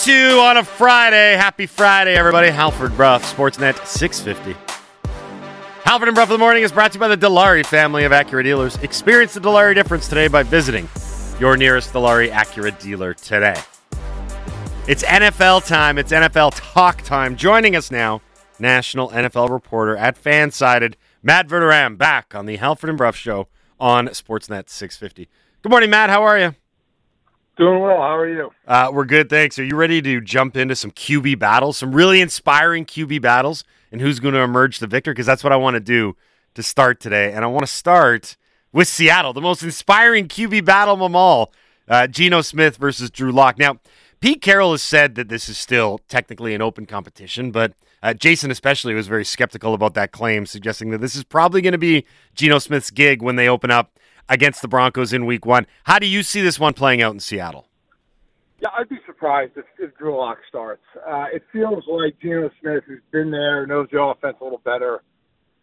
702 on a Friday. Happy Friday, everybody. Halford Brough, Sportsnet 650. Halford and Brough for the Morning is brought to you by the Dilawri family of Acura dealers. Experience the Dilawri difference today by visiting your nearest Dilawri Acura dealer today. It's NFL time. It's NFL talk time. Joining us now, national NFL reporter at Fansided, Matt Verderame, back on the Halford and Brough show on Sportsnet 650. Good morning, Matt. How are you? Doing well. How are you? Uh, we're good, thanks. Are you ready to jump into some QB battles, some really inspiring QB battles, and who's going to emerge the victor? Because that's what I want to do to start today. And I want to start with Seattle, the most inspiring QB battle of them all uh, Geno Smith versus Drew Lock. Now, Pete Carroll has said that this is still technically an open competition, but uh, Jason especially was very skeptical about that claim, suggesting that this is probably going to be Geno Smith's gig when they open up against the Broncos in week one. How do you see this one playing out in Seattle? Yeah, I'd be surprised if, if Drew Lock starts. Uh, it feels like Geno Smith, who's been there, knows the offense a little better,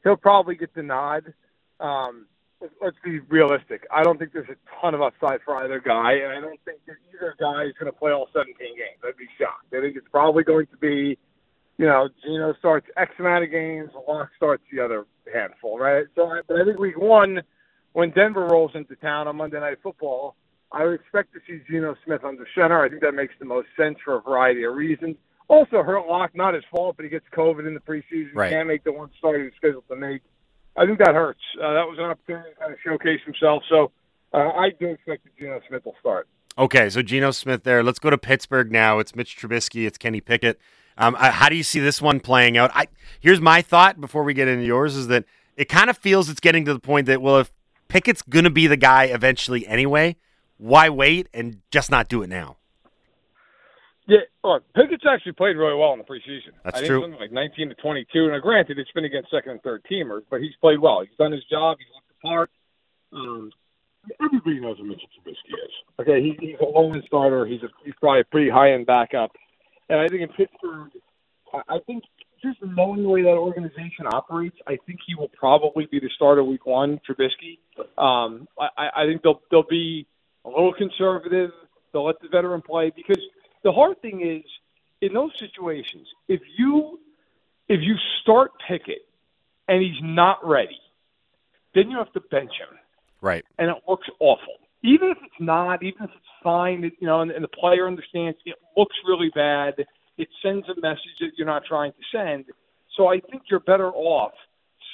he'll probably get the nod. Um, let's be realistic. I don't think there's a ton of upside for either guy, and I don't think that either guy is going to play all 17 games. I'd be shocked. I think it's probably going to be, you know, Geno starts X amount of games, Lock starts the other handful, right? So, but I think week one – when Denver rolls into town on Monday Night Football, I would expect to see Geno Smith under center. I think that makes the most sense for a variety of reasons. Also, hurt Lock, not his fault, but he gets COVID in the preseason. Right. Can't make the one start he was scheduled to make. I think that hurts. Uh, that was an opportunity to kind of showcase himself. So uh, I do expect that Geno Smith will start. Okay, so Geno Smith there. Let's go to Pittsburgh now. It's Mitch Trubisky. It's Kenny Pickett. Um, how do you see this one playing out? I, here's my thought before we get into yours: is that it kind of feels it's getting to the point that well, if Pickett's going to be the guy eventually anyway. Why wait and just not do it now? Yeah, look, Pickett's actually played really well in the preseason. That's I think true. Something like 19 to 22. Now, granted, it's been against second and third teamers, but he's played well. He's done his job. He's looked the part. Um, everybody knows who Mitchell Trubisky is. Okay, he, he's a low-end starter. He's a, he's probably a pretty high-end backup. And I think in Pittsburgh, I, I think just knowing the way that organization operates, I think he will probably be the starter week one, Trubisky. Um, I, I think they'll they'll be a little conservative. They'll let the veteran play because the hard thing is in those situations, if you if you start Pickett and he's not ready, then you have to bench him. Right. And it looks awful. Even if it's not, even if it's fine, you know, and, and the player understands it looks really bad it sends a message that you're not trying to send. So I think you're better off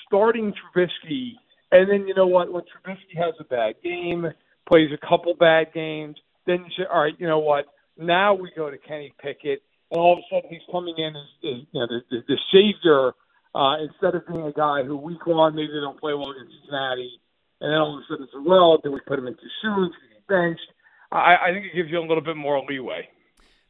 starting Trubisky, and then you know what? When Trubisky has a bad game, plays a couple bad games, then you say, all right, you know what? Now we go to Kenny Pickett, and all of a sudden he's coming in as, as you know the, the, the savior uh, instead of being a guy who week one maybe they don't play well against Cincinnati, and then all of a sudden it's well, then we put him in too soon, he's benched. I, I think it gives you a little bit more leeway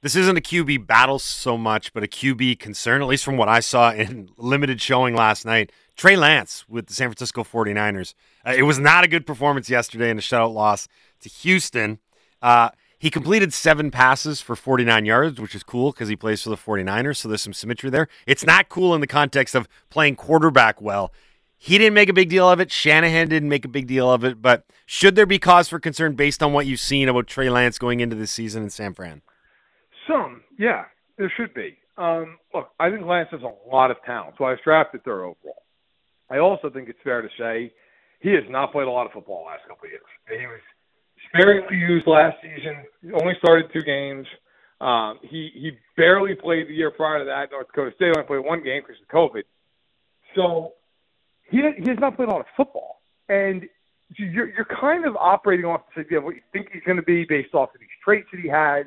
this isn't a QB battle so much, but a QB concern, at least from what I saw in limited showing last night. Trey Lance with the San Francisco 49ers. Uh, it was not a good performance yesterday in a shutout loss to Houston. Uh, he completed seven passes for 49 yards, which is cool because he plays for the 49ers, so there's some symmetry there. It's not cool in the context of playing quarterback well. He didn't make a big deal of it. Shanahan didn't make a big deal of it. But should there be cause for concern based on what you've seen about Trey Lance going into this season in San Fran? Some, yeah, there should be. Um, look, I think Lance has a lot of talent, so I was drafted third overall. I also think it's fair to say he has not played a lot of football the last couple of years. He was sparingly used last season. He only started two games. Um, he he barely played the year prior to that. North Dakota State only played one game because of COVID. So he he has not played a lot of football, and you're you're kind of operating off the idea of what you think he's going to be based off of these traits that he has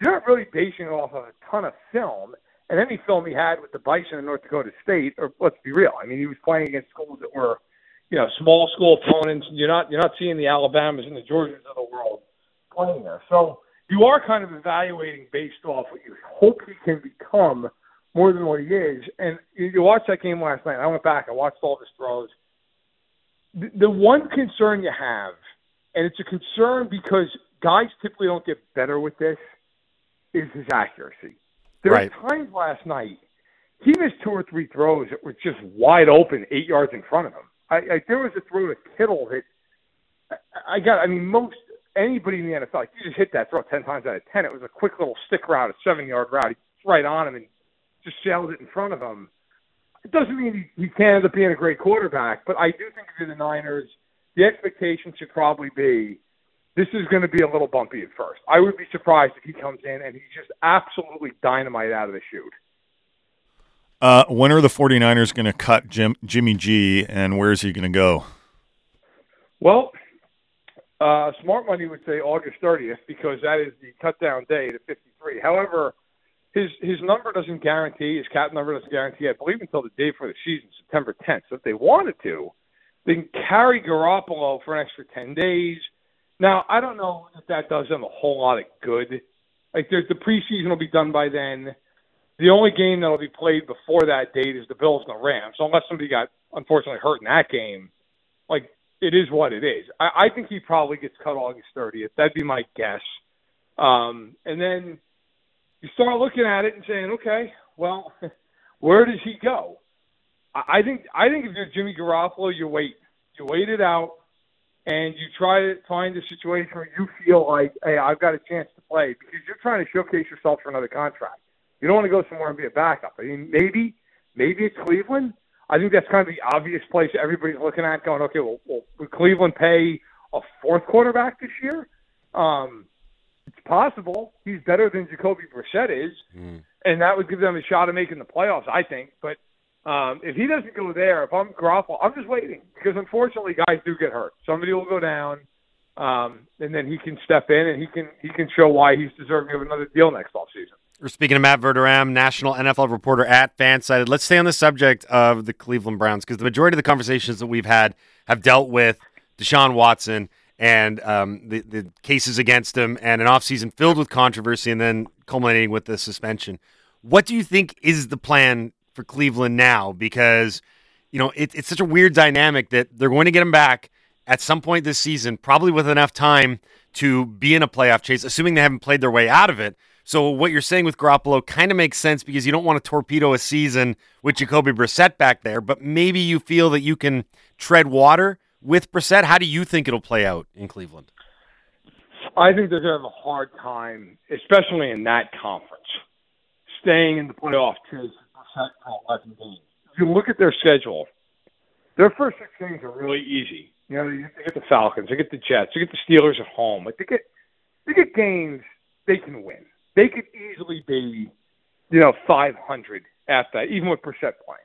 you're not really basing it off of a ton of film. And any film he had with the Bison in North Dakota State, or let's be real, I mean, he was playing against schools that were, you know, small school opponents. You're not you're not seeing the Alabamas and the Georgias of the world playing there. So you are kind of evaluating based off what you hope he can become more than what he is. And you, you watched that game last night. I went back. I watched all his throws. The one concern you have, and it's a concern because guys typically don't get better with this – is his accuracy. There right. were times last night he missed two or three throws that were just wide open, eight yards in front of him. I, I there was a throw to Kittle that I, I got. I mean, most anybody in the NFL, like, you just hit that throw ten times out of ten. It was a quick little stick route, a seven yard route. He right on him and just sailed it in front of him. It doesn't mean he, he can't end up being a great quarterback, but I do think if you're the Niners, the expectation should probably be this is going to be a little bumpy at first. I would be surprised if he comes in and he's just absolutely dynamite out of the chute. Uh, when are the 49ers going to cut Jim, Jimmy G, and where is he going to go? Well, uh, smart money would say August 30th because that is the cut down day to 53. However, his his number doesn't guarantee his cap number doesn't guarantee. I believe until the day for the season, September 10th. So if they wanted to, they can carry Garoppolo for an extra 10 days. Now I don't know if that does them a whole lot of good. Like there's the preseason will be done by then. The only game that'll be played before that date is the Bills and the Rams. So unless somebody got unfortunately hurt in that game, like it is what it is. I, I think he probably gets cut August 30th. That'd be my guess. Um, and then you start looking at it and saying, okay, well, where does he go? I, I think I think if you're Jimmy Garoppolo, you wait, you wait it out, and you try to find a situation where you feel like, hey, I've got a chance to play because you're trying to showcase yourself for another contract. You don't want to go somewhere and be a backup. I mean, maybe, maybe it's Cleveland. I think that's kind of the obvious place everybody's looking at, going, okay, well, well would Cleveland pay a fourth quarterback this year? Um, it's possible. He's better than Jacoby Brissett is, mm. and that would give them a shot of making the playoffs, I think. But um, if he doesn't go there, if I'm Garoppolo, I'm just waiting because unfortunately guys do get hurt. Somebody will go down, um, and then he can step in and he can he can show why he's deserving of another deal next offseason. We're speaking to Matt Verderame, national NFL reporter at Fansided. Let's stay on the subject of the Cleveland Browns because the majority of the conversations that we've had have dealt with Deshaun Watson and um, the, the cases against him and an offseason filled with controversy and then culminating with the suspension. What do you think is the plan for Cleveland now? Because, you know, it, it's such a weird dynamic that they're going to get him back at some point this season, probably with enough time to be in a playoff chase, assuming they haven't played their way out of it. So what you're saying with Garoppolo kind of makes sense because you don't want to torpedo a season with Jacoby Brissett back there, but maybe you feel that you can tread water with Brissett. How do you think it'll play out in Cleveland? I think they're going to have a hard time, especially in that conference, staying in the playoff chase Brissett for 11 games. You look at their schedule, their first six games are really easy. You know, they get the Falcons, they get the Jets, they get the Steelers at home. Like they get, they get games they can win they could easily be, you know, 500 at that, even with Brissett playing.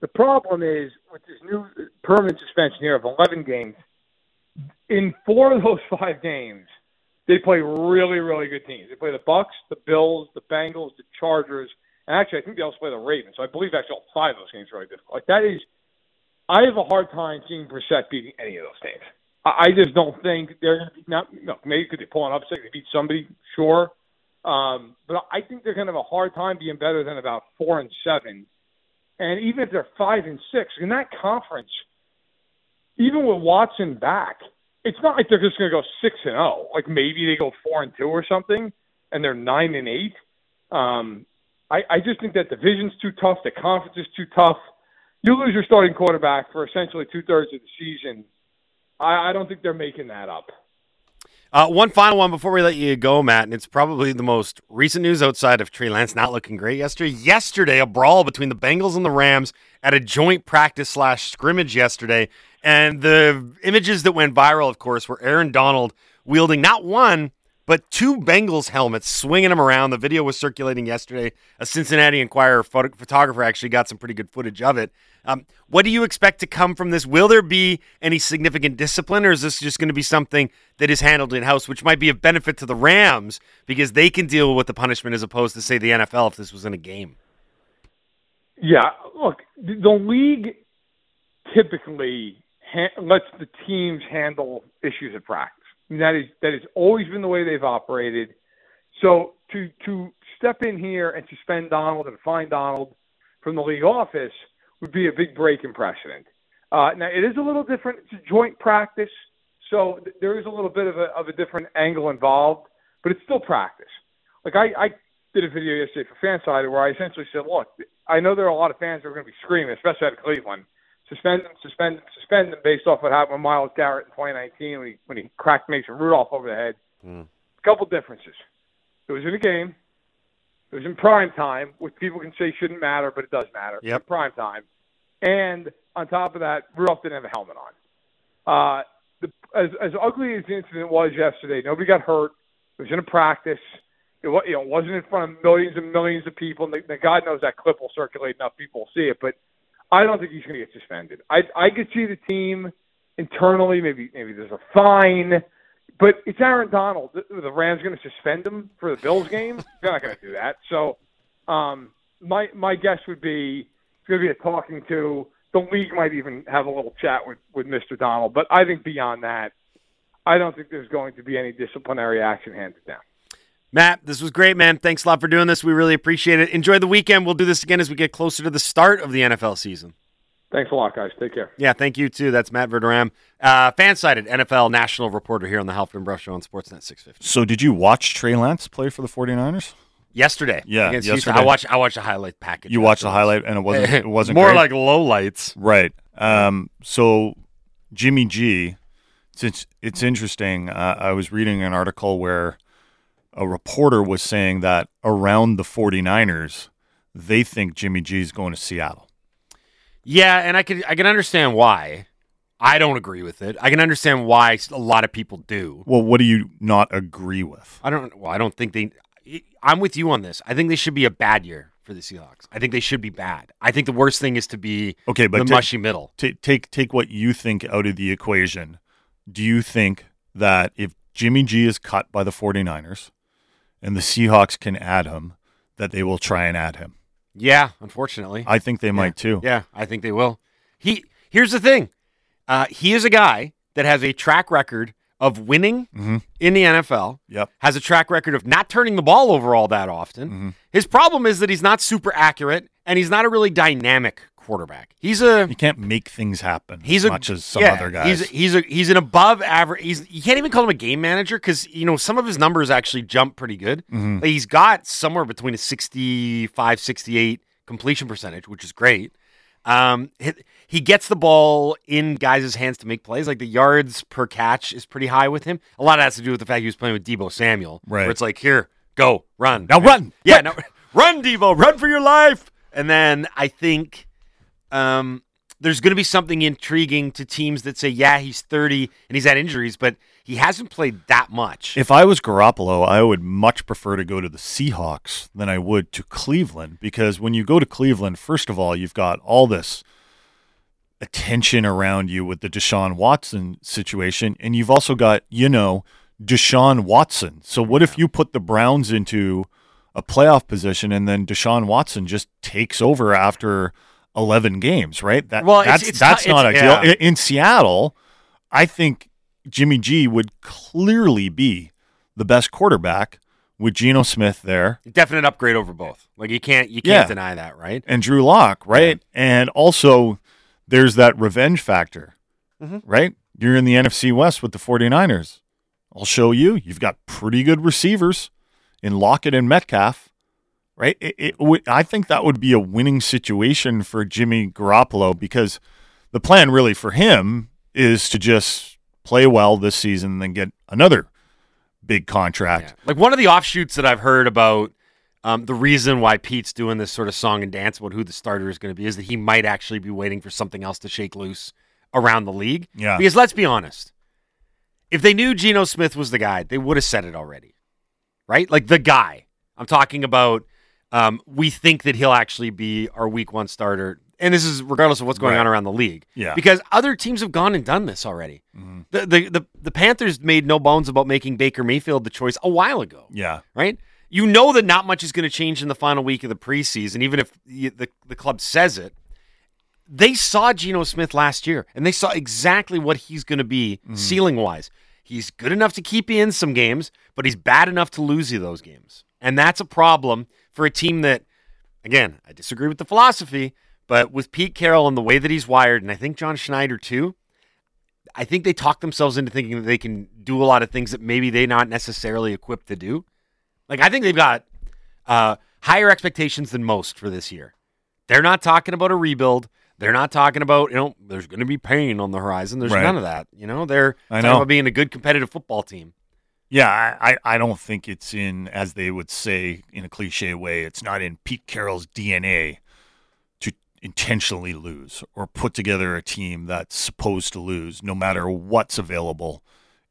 The problem is with this new permanent suspension here of 11 games. In four of those five games, they play really, really good teams. They play the Bucs, the Bills, the Bengals, the Chargers, and actually, I think they also play the Ravens. So I believe actually all five of those games are really difficult. Like that is, I have a hard time seeing Brissett beating any of those teams. I, I just don't think they're going to be. Not, no, maybe could they pull an upset? They beat somebody, sure. Um, but I think they're going to have a hard time being better than about four and seven. And even if they're five and six in that conference, even with Watson back, it's not like they're just going to go six and zero. Oh. Like maybe they go four and two or something, and they're nine and eight. Um, I, I just think that division's too tough. The conference is too tough. You lose your starting quarterback for essentially two thirds of the season. I, I don't think they're making that up. Uh, one final one before we let you go, Matt, and it's probably the most recent news outside of Trey Lance not looking great yesterday. Yesterday, a brawl between the Bengals and the Rams at a joint practice slash scrimmage yesterday, and the images that went viral, of course, were Aaron Donald wielding not one but two Bengals helmets, swinging them around. The video was circulating yesterday. A Cincinnati Enquirer photo- photographer actually got some pretty good footage of it. Um, what do you expect to come from this? Will there be any significant discipline, or is this just going to be something that is handled in house, which might be of benefit to the Rams because they can deal with the punishment as opposed to, say, the NFL if this was in a game? Yeah, look, the league typically ha- lets the teams handle issues at practice. That is that has always been the way they've operated. So to to step in here and suspend Donald and fine Donald from the league office would be a big break in precedent. Uh, now it is a little different. It's a joint practice, so th- there is a little bit of a of a different angle involved, but it's still practice. Like I, I did a video yesterday for Fansided where I essentially said, look, I know there are a lot of fans who are going to be screaming, especially out of Cleveland, suspend him, suspend him, suspend him based off what happened with Myles Garrett in 2019 when he when he cracked Mason Rudolph over the head. Mm. A couple differences. It was in a game. It was in prime time, which people can say shouldn't matter, but it does matter. Yep. Prime time. And on top of that, Rudolph didn't have a helmet on. Uh, the, as, as ugly as the incident was yesterday, nobody got hurt. It was in a practice. It, you know, wasn't in front of millions and millions of people. And, the, the God knows that clip will circulate enough people will see it. But I don't think he's going to get suspended. I I could see the team internally. Maybe maybe there's a fine, but it's Aaron Donald. The, the Rams going to suspend him for the Bills game? They're not going to do that. So, um, my my guess would be it's going to be a talking to. The league might even have a little chat with with Mr. Donald. But I think beyond that, I don't think there's going to be any disciplinary action handed down. Matt, this was great, man. Thanks a lot for doing this. We really appreciate it. Enjoy the weekend. We'll do this again as we get closer to the start of the NFL season. Thanks a lot, guys. Take care. Yeah, thank you too. That's Matt Verderame, uh, fan-sided NFL national reporter here on the Halford and Brough Show on Sportsnet 650. So did you watch Trey Lance play for the 49ers? Yesterday, Yeah, against Houston. yesterday. I watched. I watched a highlight package. You watched the highlight and it wasn't it wasn't more great? like low lights. Right. Um, so Jimmy G, it's, it's interesting. Uh, I was reading an article where a reporter was saying that around the 49ers, they think Jimmy G is going to Seattle. Yeah, and I can I can understand why. I don't agree with it. I can understand why a lot of people do. Well, what do you not agree with? I don't. Well, I don't think they. I'm with you on this. I think they should be a bad year for the Seahawks. I think they should be bad. I think the worst thing is to be Okay, but the mushy middle. ta- take take what you think out of the equation. Do you think that if Jimmy G is cut by the 49ers and the Seahawks can add him, that they will try and add him? Yeah, unfortunately. I think they might too. Yeah, I think they will. He here's the thing. Uh, he is a guy that has a track record of winning Mhm. in the NFL. Yep. Has a track record of not turning the ball over all that often. Mhm. His problem is that he's not super accurate and he's not a really dynamic quarterback. He's a You can't make things happen He's as a, much as some yeah, other guys. He's he's a he's an above average. He's you can't even call him a game manager because you know some of his numbers actually jump pretty good. Mhm. Like, he's got somewhere between a 65, 68 completion percentage, which is great. Um, he, he gets the ball in guys' hands to make plays. Like the yards per catch is pretty high with him. A lot of that has to do with the fact he was playing with Deebo Samuel, Right. Where it's like, here, go, run, Now run, yeah, now run, Deebo, run for your life. And then I think um, there's going to be something intriguing to teams that say, yeah, he's 30 and he's had injuries, but he hasn't played that much. If I was Garoppolo, I would much prefer to go to the Seahawks than I would to Cleveland because when you go to Cleveland, first of all, you've got all this attention around you with the Deshaun Watson situation, and you've also got, you know, Deshaun Watson. So what if you put the Browns into a playoff position and then Deshaun Watson just takes over after 11 games, right? That, Well, that's it's that's tou- not it's- ideal. yeah. In- Seattle, I think Jimmy G would clearly be the best quarterback with Geno Smith there Definite upgrade over both. Like you can't you can't Yeah. deny that, right? and Drew Lock, right? And also there's that revenge factor, Mhm. right? You're in the NFC West with the 49ers. I'll show you. You've got pretty good receivers in Lockett and Metcalf, right? It, it, would- I think that would be a winning situation for Jimmy Garoppolo because the plan really for him is to just play well this season and then get another big contract. Yeah. Like one of the offshoots that I've heard about um, the reason why Pete's doing this sort of song and dance about who the starter is going to be is that he might actually be waiting for something else to shake loose around the league. Yeah. Because let's be honest, if they knew Geno Smith was the guy, they would have said it already, right? Like the guy. I'm talking about. Um, we think that he'll actually be our week one starter, and this is regardless of what's going Right. on around the league. Yeah. Because other teams have gone and done this already. Mhm. The, the the the Panthers made no bones about making Baker Mayfield the choice a while ago Yeah. right? You know that not much is going to change in the final week of the preseason, even if the, the, the club says it. They saw Geno Smith last year, and they saw exactly what he's going to be ceiling wise. He's good enough to keep you in some games, but he's bad enough to lose you those games. And that's a problem for a team that, again, I disagree with the philosophy, but with Pete Carroll and the way that he's wired, and I think John Schneider too, I think they talk themselves into thinking that they can do a lot of things that maybe they're not necessarily equipped to do. Like I think they've got uh, higher expectations than most for this year. They're not talking about a rebuild. They're not talking about, you know, there's going to be pain on the horizon. There's Right. none of that. You know, they're I talking know. about being a good competitive football team. Yeah, I, I I don't think it's in, as they would say in a cliche way, it's not in Pete Carroll's DNA to intentionally lose or put together a team that's supposed to lose no matter what's available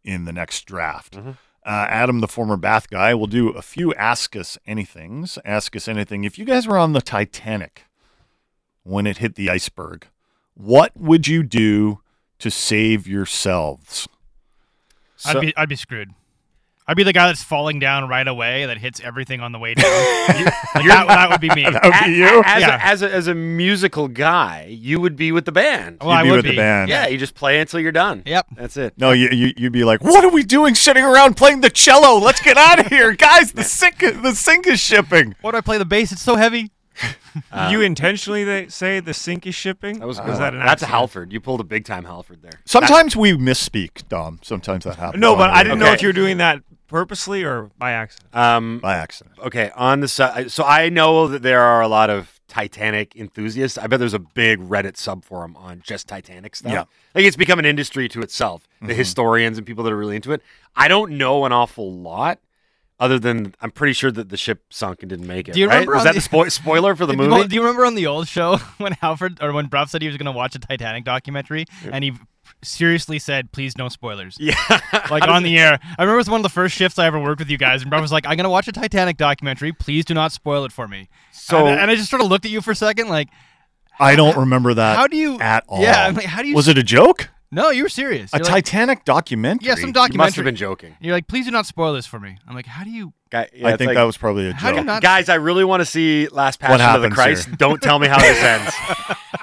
in the next draft. Mhm. Uh, Adam, the former Bath guy, will do a few Ask Us Anythings. Ask Us Anything. If you guys were on the Titanic when it hit the iceberg, what would you do to save yourselves? I'd be I'd be screwed. I'd be the guy that's falling down right away that hits everything on the way down. You- like that, that would be me. That would be you? As, Yeah. a, as, a, as a musical guy, you would be with the band. Well, You'd I be would with be. the band. yeah, you just play until you're done. Yep. That's it. No, you, you you'd be like, "What are we doing, sitting around playing the cello? Let's get out of here, guys! The sink, the sink is shipping." Why do I play the bass? It's so heavy. Did uh, you intentionally say the sink is shipping? That was, was that an That's a accident? Halford. You pulled a big time Halford there. Sometimes we misspeak, Dom. Sometimes that happens. No, but I didn't know if you were doing that purposely or by accident. Um, by accident. okay, on the side, so I know that there are a lot of Titanic enthusiasts. I bet there's a big Reddit subforum on just Titanic stuff. Yeah. like it's become an industry to itself. Mm-hmm. The historians and people that are really into it. I don't know an awful lot. Other than I'm pretty sure that the ship sunk and didn't make it. Do you right? remember Was on that the- the spo- spoiler for the movie? Do you remember on the old show when Alfred or when Brough said he was going to watch a Titanic documentary and he seriously said, "Please no spoilers." yeah, Like on the air. I remember it was one of the first shifts I ever worked with you guys, and Brough was like, "I'm going to watch a Titanic documentary. Please do not spoil it for me." So- and, and I just sort of looked at you for a second, like, I don't remember that. how do you? at all? Yeah, I'm like, how do you? Was it a joke? No, you were serious. A You're like, Titanic documentary? yeah, some you documentary. must have been joking. You're like, please do not spoil this for me. I'm like, how do you? Guy, yeah, I think like, that was probably a joke. not? Guys, I really want to see Last Passion of the Christ. here? Don't tell me how this ends.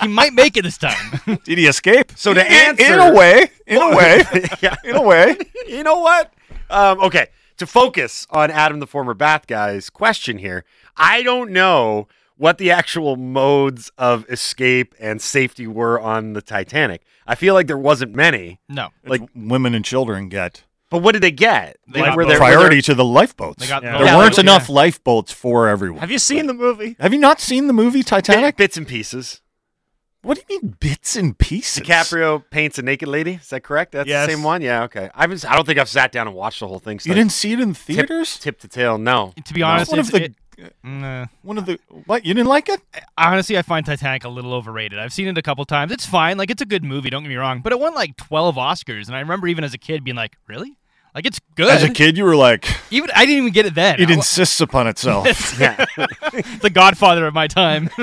He might make it this time. Did he escape? So to In- in, a way, in a way, yeah. in a way. you know what? Um, okay, to focus on Adam, the former Bath guy's question here, I don't know what the actual modes of escape and safety were on the Titanic. I feel like there wasn't many. No, Like, Like women and children get but what did they get? They Like, got were both. there- were there- priority to the lifeboats. they got Yeah. there Yeah, weren't like- enough lifeboats for everyone. Have you seen the movie? Have you not seen the movie Titanic? bits and pieces. What do you mean bits and pieces? DiCaprio paints a naked lady. Is that correct? That's Yes. the same one. Yeah. Okay. I haven't. I don't think I've sat down and watched the whole thing. You start- didn't see it in theaters? tip to tail. No. to be honest, one of the it, Nah. one of the what? You didn't like it? honestly, I find Titanic a little overrated. I've seen it a couple times. It's fine. Like, it's a good movie. Don't get me wrong. But it won like 12 Oscars, and I remember even as a kid being like, "Really? Like, it's good." As a kid, you were like, even I didn't even get it then. it I- insists upon itself. The Godfather of my time.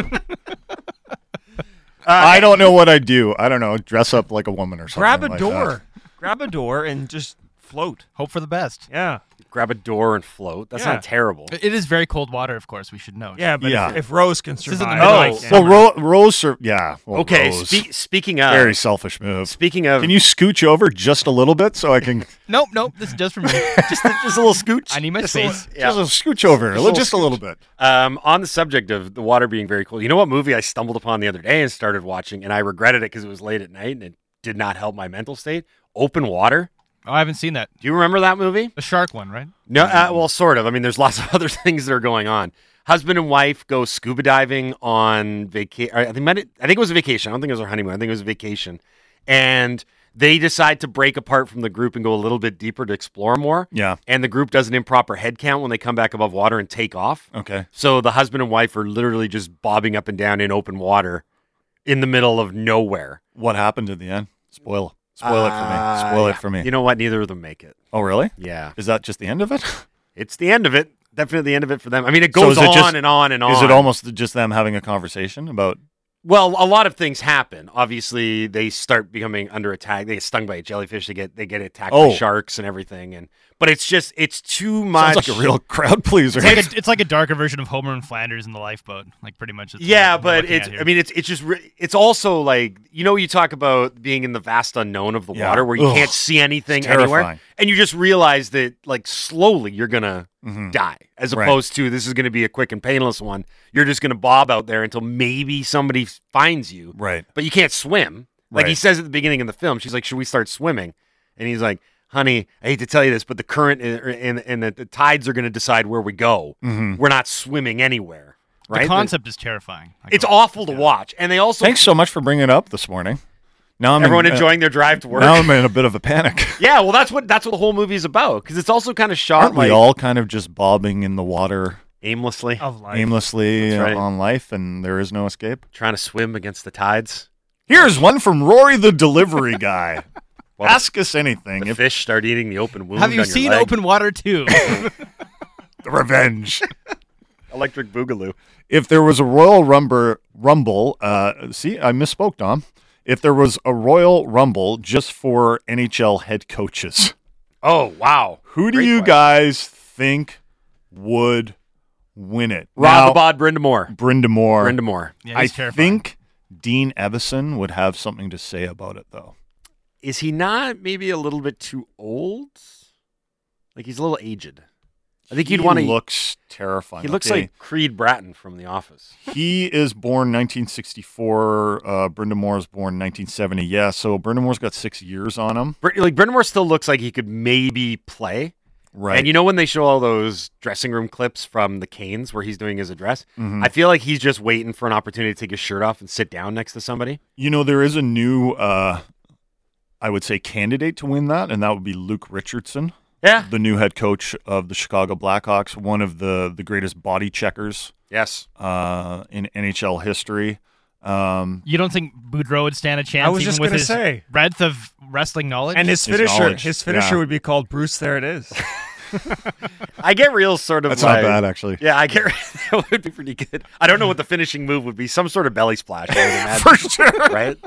Uh, I don't know what I'd do. I don't know. Dress up like a woman or something. Grab a like door. Grab a door and just float. Hope for the best. Yeah. Grab a door and float. That's Yeah. not terrible. It is very cold water, of course. We should know. Yeah, but Yeah. If, if Rose can isn't the survive. middle of I that. Well, Ro- Rose, are, yeah. well, Okay. Rose. Spe- speaking of very selfish move. speaking of Can you scooch over just a little bit so I can Nope, nope. This is just for me. just a, just a little scooch? I need my Just a little- space. yeah. just a scooch over, Just a just, little a little bit? Um, on the subject of the water being very cold, you know what movie I stumbled upon the other day and started watching, and I regretted it because it was late at night and it did not help my mental state. Open Water. Oh, I haven't seen that. Do you remember that movie? The shark one, right? No, uh, well, sort of. I mean, there's lots of other things that are going on. Husband and wife go scuba diving on vacation. I think I think it was a vacation. I don't think it was their honeymoon. I think it was a vacation, and they decide to break apart from the group and go a little bit deeper to explore more. Yeah. And the group does an improper head count when they come back above water and take off. Okay. So the husband and wife are literally just bobbing up and down in open water in the middle of nowhere. What happened at the end? Spoil. Spoil it for me. Uh, Spoil it for me. You know what? Neither of them make it. oh, really? Yeah. Is that just the end of it? It's the end of it. Definitely the end of it for them. I mean, it So goes is it on just- and on and on. Is it almost just them having a conversation about? Well, a lot of things happen. Obviously, they start becoming under attack. They get stung by a jellyfish. They get they get attacked Oh. by sharks and everything. And but it's just it's too much. Sounds like a real crowd pleaser. It's like, a, it's like a darker version of Homer and Flanders in the lifeboat. Like pretty much. It's yeah, but it's. I mean it's it's just re- it's also like you know you talk about being in the vast unknown of the Yeah. water where you Ugh. can't see anything It's anywhere, terrifying. and you just realize that like slowly you're gonna Mhm. die as Right. opposed to this is going to be a quick and painless one. You're just going to bob out there until maybe somebody finds you, Right. but you can't swim. Like he says at the beginning of the film, she's like, "Should we start swimming?" And he's like, "Honey, I hate to tell you this, but the current and and, and the, the tides are going to decide where we go. Mhm. We're not swimming anywhere." right? The concept is terrifying. I it's awful to watch, and they also Thanks so much for bringing it up this morning. Now I'm everyone in, uh, enjoying their drive to work. Now I'm in a bit of a panic. yeah, well, that's what that's what the whole movie is about because it's also kind of shot Aren't like we all kind of just bobbing in the water aimlessly, of life. aimlessly uh, right. on life, and there is no escape? trying to swim against the tides. Here's one from Rory, the delivery guy. Well, Ask us anything. The If fish start eating the open wound. Have you on your seen leg. Open Water 2? revenge. Electric Boogaloo? if there was a Royal Rumble, Rumble, uh, see, I misspoke, Dom. If there was a Royal Rumble just for NHL head coaches, Oh wow! who do Great you question. guys think would win it? Rob Now, Abad, Brind'Amour. Brenda Moore. Brind'Amour. Yeah, I he's terrifying. think Dean Evason would have something to say about it, though. Is he not maybe a little bit too old? Like he's a little aged. I think you'd want to. looks terrifying. He looks Okay, like Creed Bratton from The Office. he is born 1964. Uh, Brind'Amour is born 1970. Yeah, so Brind'Amour's got six years on him. Like Brind'Amour still looks like he could maybe play. Right. And you know when they show all those dressing room clips from the Canes where he's doing his address, Mhm. I feel like he's just waiting for an opportunity to take his shirt off and sit down next to somebody. You know, there is a new, uh, I would say, candidate to win that, and that would be Luke Richardson, Yeah. the new head coach of the Chicago Blackhawks, one of the the greatest body checkers Yes. uh, in NHL history. Um, You don't think Boudreau would stand a chance I was even just with gonna his say. breadth of wrestling knowledge? And his His finisher, knowledge, his finisher yeah. would be called Bruce. There it is. I get real sort of that's like, not bad, actually. Yeah, I get that would be pretty good. I don't know what the finishing move would be. Some sort of belly splash, I would imagine. For sure. right?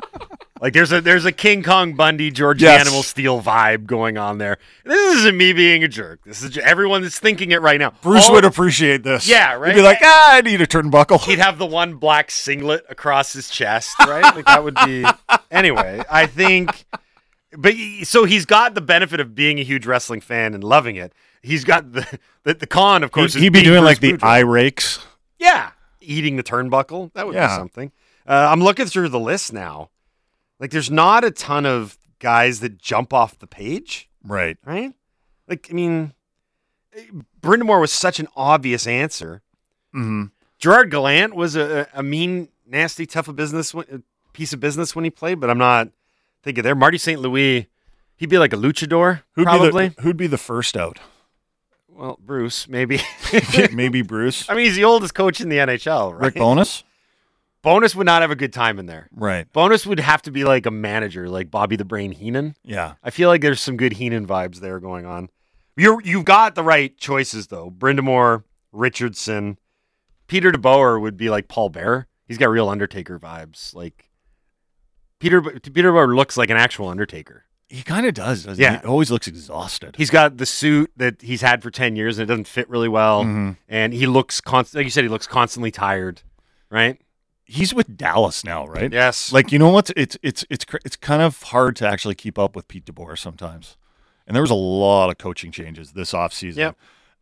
Like there's a there's a King Kong Bundy George Yes. Animal Steele vibe going on there. This isn't me being a jerk. This is everyone that's thinking it right now. Bruce All- would appreciate this. Yeah, He'd right? be like, ah, I need a turnbuckle. He'd have the one black singlet across his chest, right? Like that would be. Anyway, I think. But so he's got the benefit of being a huge wrestling fan and loving it. He's got the the, the con, of course. He'd, is he'd be doing Bruce like the eye rakes. Yeah, eating the turnbuckle. That would be something. Uh, I'm looking through the list now. Like, there's not a ton of guys that jump off the page, Right. right? Like, I mean, Brind'Amour was such an obvious answer. hmm Gerard Gallant was a, a mean, nasty, tough of business piece of business when he played, but I'm not thinking there. Marty St. Louis, he'd be like a luchador, Who'd probably. Be the, who'd be the first out? well, Bruce, maybe. Maybe Bruce. I mean, he's the oldest coach in the NHL, right? Rick Bowness? Bowness would not have a good time in there. Right. Bowness would have to be like a manager, like Bobby the Brain Heenan. Yeah. I feel like there's some good Heenan vibes there going on. You're you've got the right choices though. Brind'Amour, Richardson, Peter DeBoer would be like Paul Bearer. He's got real Undertaker vibes. Like Peter Peter DeBoer looks like an actual Undertaker. He kind of does, doesn't Yeah. he? He always looks exhausted. He's got the suit that he's had for ten years and it doesn't fit really well, Mhm. and he looks const- like you said he looks constantly tired, right? He's with Dallas now, right? Yes. Like you know what? It's it's it's it's kind of hard to actually keep up with Pete DeBoer sometimes. And there was a lot of coaching changes this offseason. Yep.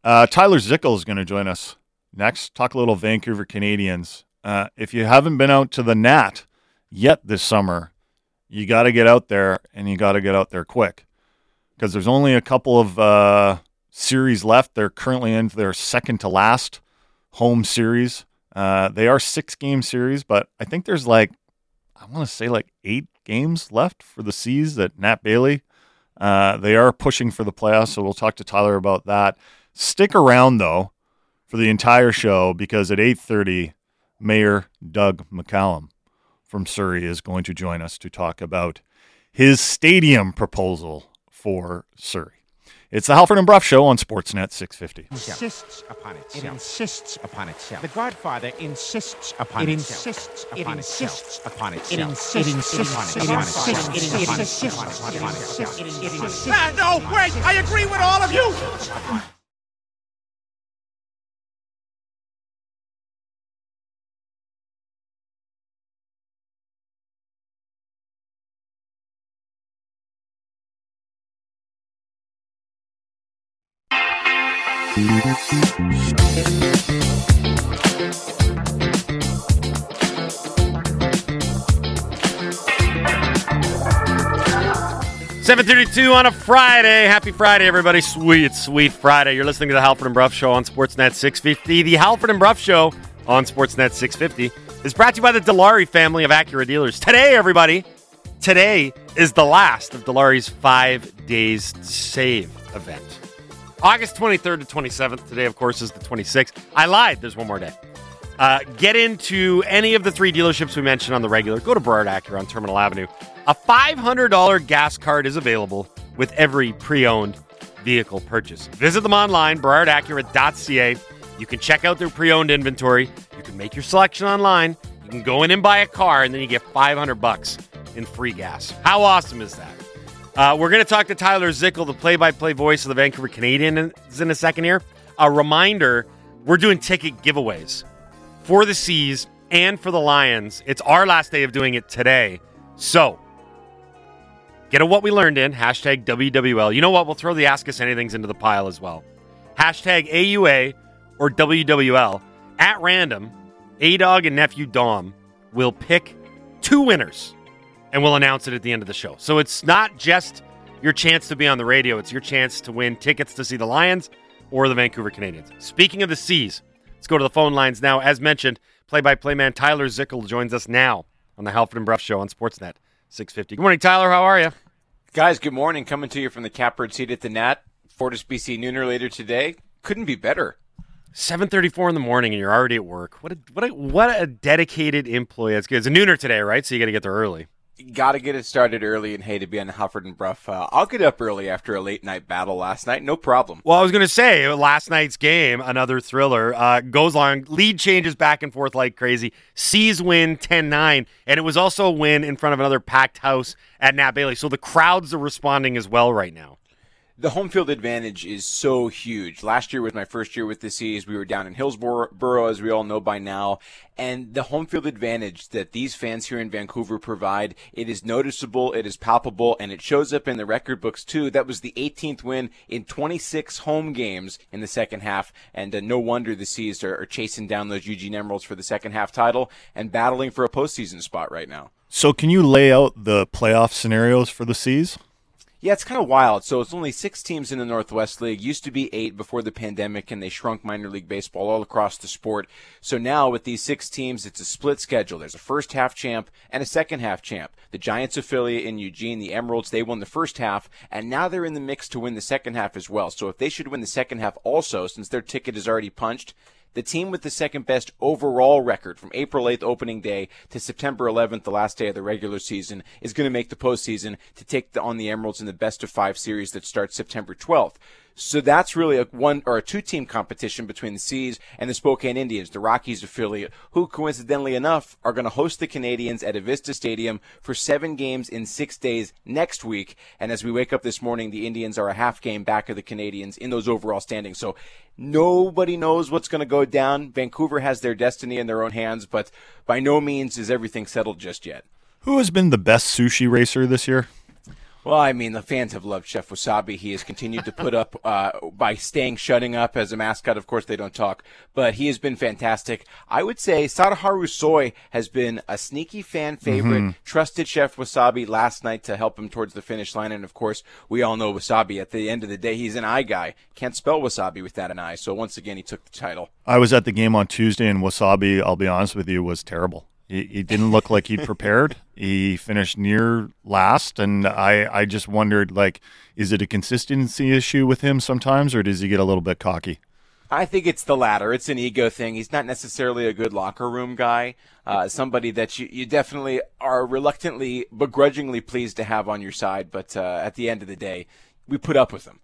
Uh, Tyler Zickel is going to join us next. Talk a little Vancouver Canadians. Uh, if you haven't been out to the Nat yet this summer, you got to get out there and you got to get out there quick because there's only a couple of uh, series left. They're currently in their second to last home series. Uh, they are six game series, but I think there's like I want to say like eight games left for the C's that Nat Bailey. Uh, they are pushing for the playoffs, so we'll talk to Tyler about that. Stick around though for the entire show because at 8:30, Mayor Doug McCallum from Surrey is going to join us to talk about his stadium proposal for Surrey. It's the Halford and Brough Show on Sportsnet 650. insists upon itself. It insists upon itself. The Godfather insists upon It itself. insists it upon insists itself. upon itself. It insists upon itself. It insists upon insists itself. upon Upon itself. itself. It It insists. insists. No, wait, I agree with all of you. Seven thirty-two on a Friday. Happy Friday, everybody! Sweet, sweet Friday. You're listening to the Halford and Brough Show on Sportsnet 650. The Halford and Brough Show on Sportsnet 650 is brought to you by the Dilawri family of Acura dealers. Today, everybody, today is the last of Dilawri's five days save event. August 23rd to 27th. Today, of course, is the 26th. I lied. There's one more day. Uh, get into any of the three dealerships we mentioned on the regular. Go to Burrard Acura on Terminal Avenue. A $500 gas card is available with every pre-owned vehicle purchase. Visit them online, burrardacura.ca. You can check out their pre-owned inventory. You can make your selection online. You can go in and buy a car, and then you get 500 bucks in free gas. How awesome is that? Uh, we're going to talk to Tyler Zickel, the play-by-play voice of the Vancouver Canadians, in a second here. A reminder: we're doing ticket giveaways for the C's and for the Lions. It's our last day of doing it today. So get a what we learned in, hashtag WWL. You know what? We'll throw the Ask Us Anythings into the pile as well. Hashtag AUA or WWL. At random, A Dog and Nephew Dom will pick two winners and we'll announce it at the end of the show. So it's not just your chance to be on the radio, it's your chance to win tickets to see the Lions or the Vancouver Canadians. Speaking of the C's, Let's go to the phone lines now. As mentioned, play-by-play man Tyler Zickel joins us now on the Halford and Brough Show on Sportsnet 650. Good morning, Tyler. How are you? Guys, good morning. Coming to you from the Catbird seat at the Nat. Fortis BC Nooner later today. Couldn't be better. 7:34 in the morning, and you're already at work. What a what a, what a dedicated employee. That's good. It's a nooner today, right? So you got to get there early got to get it started early and hey to be on Halford and Brough, Uh, I'll get up early after a late night battle last night, no problem. Well, I was going to say last night's game, another thriller, uh, goes on. Lead changes back and forth like crazy. C's win 10-9, and it was also a win in front of another packed house at Nat Bailey. So the crowds are responding as well right now the home field advantage is so huge. Last year was my first year with the C's. We were down in Hillsboro, as we all know by now. And the home field advantage that these fans here in Vancouver provide, it is noticeable, it is palpable, and it shows up in the record books too. That was the 18th win in 26 home games in the second half. And uh, no wonder the C's are, are chasing down those Eugene Emeralds for the second half title and battling for a postseason spot right now. So, can you lay out the playoff scenarios for the C's? Yeah, it's kind of wild. So it's only six teams in the Northwest League. Used to be eight before the pandemic, and they shrunk minor league baseball all across the sport. So now with these six teams, it's a split schedule. There's a first half champ and a second half champ. The Giants affiliate in Eugene, the Emeralds, they won the first half, and now they're in the mix to win the second half as well. So if they should win the second half also, since their ticket is already punched, the team with the second best overall record from April 8th opening day to September 11th, the last day of the regular season, is going to make the postseason to take the, on the Emeralds in the best of five series that starts September 12th. So that's really a one or a two team competition between the C's and the Spokane Indians, the Rockies affiliate, who coincidentally enough are going to host the Canadians at Avista Stadium for seven games in six days next week. And as we wake up this morning, the Indians are a half game back of the Canadians in those overall standings. So nobody knows what's going to go down. Vancouver has their destiny in their own hands, but by no means is everything settled just yet. Who has been the best sushi racer this year? Well, I mean, the fans have loved Chef Wasabi. He has continued to put up uh, by staying shutting up as a mascot. Of course, they don't talk, but he has been fantastic. I would say Sadaharu Soy has been a sneaky fan favorite. Mm-hmm. Trusted Chef Wasabi last night to help him towards the finish line, and of course, we all know Wasabi. At the end of the day, he's an eye guy. Can't spell Wasabi without an eye. So once again, he took the title. I was at the game on Tuesday, and Wasabi, I'll be honest with you, was terrible. He, he didn't look like he'd prepared. he finished near last, and I, I just wondered, like, is it a consistency issue with him sometimes, or does he get a little bit cocky? I think it's the latter. It's an ego thing. He's not necessarily a good locker room guy. Uh, somebody that you, you definitely are reluctantly, begrudgingly pleased to have on your side. But uh, at the end of the day, we put up with him.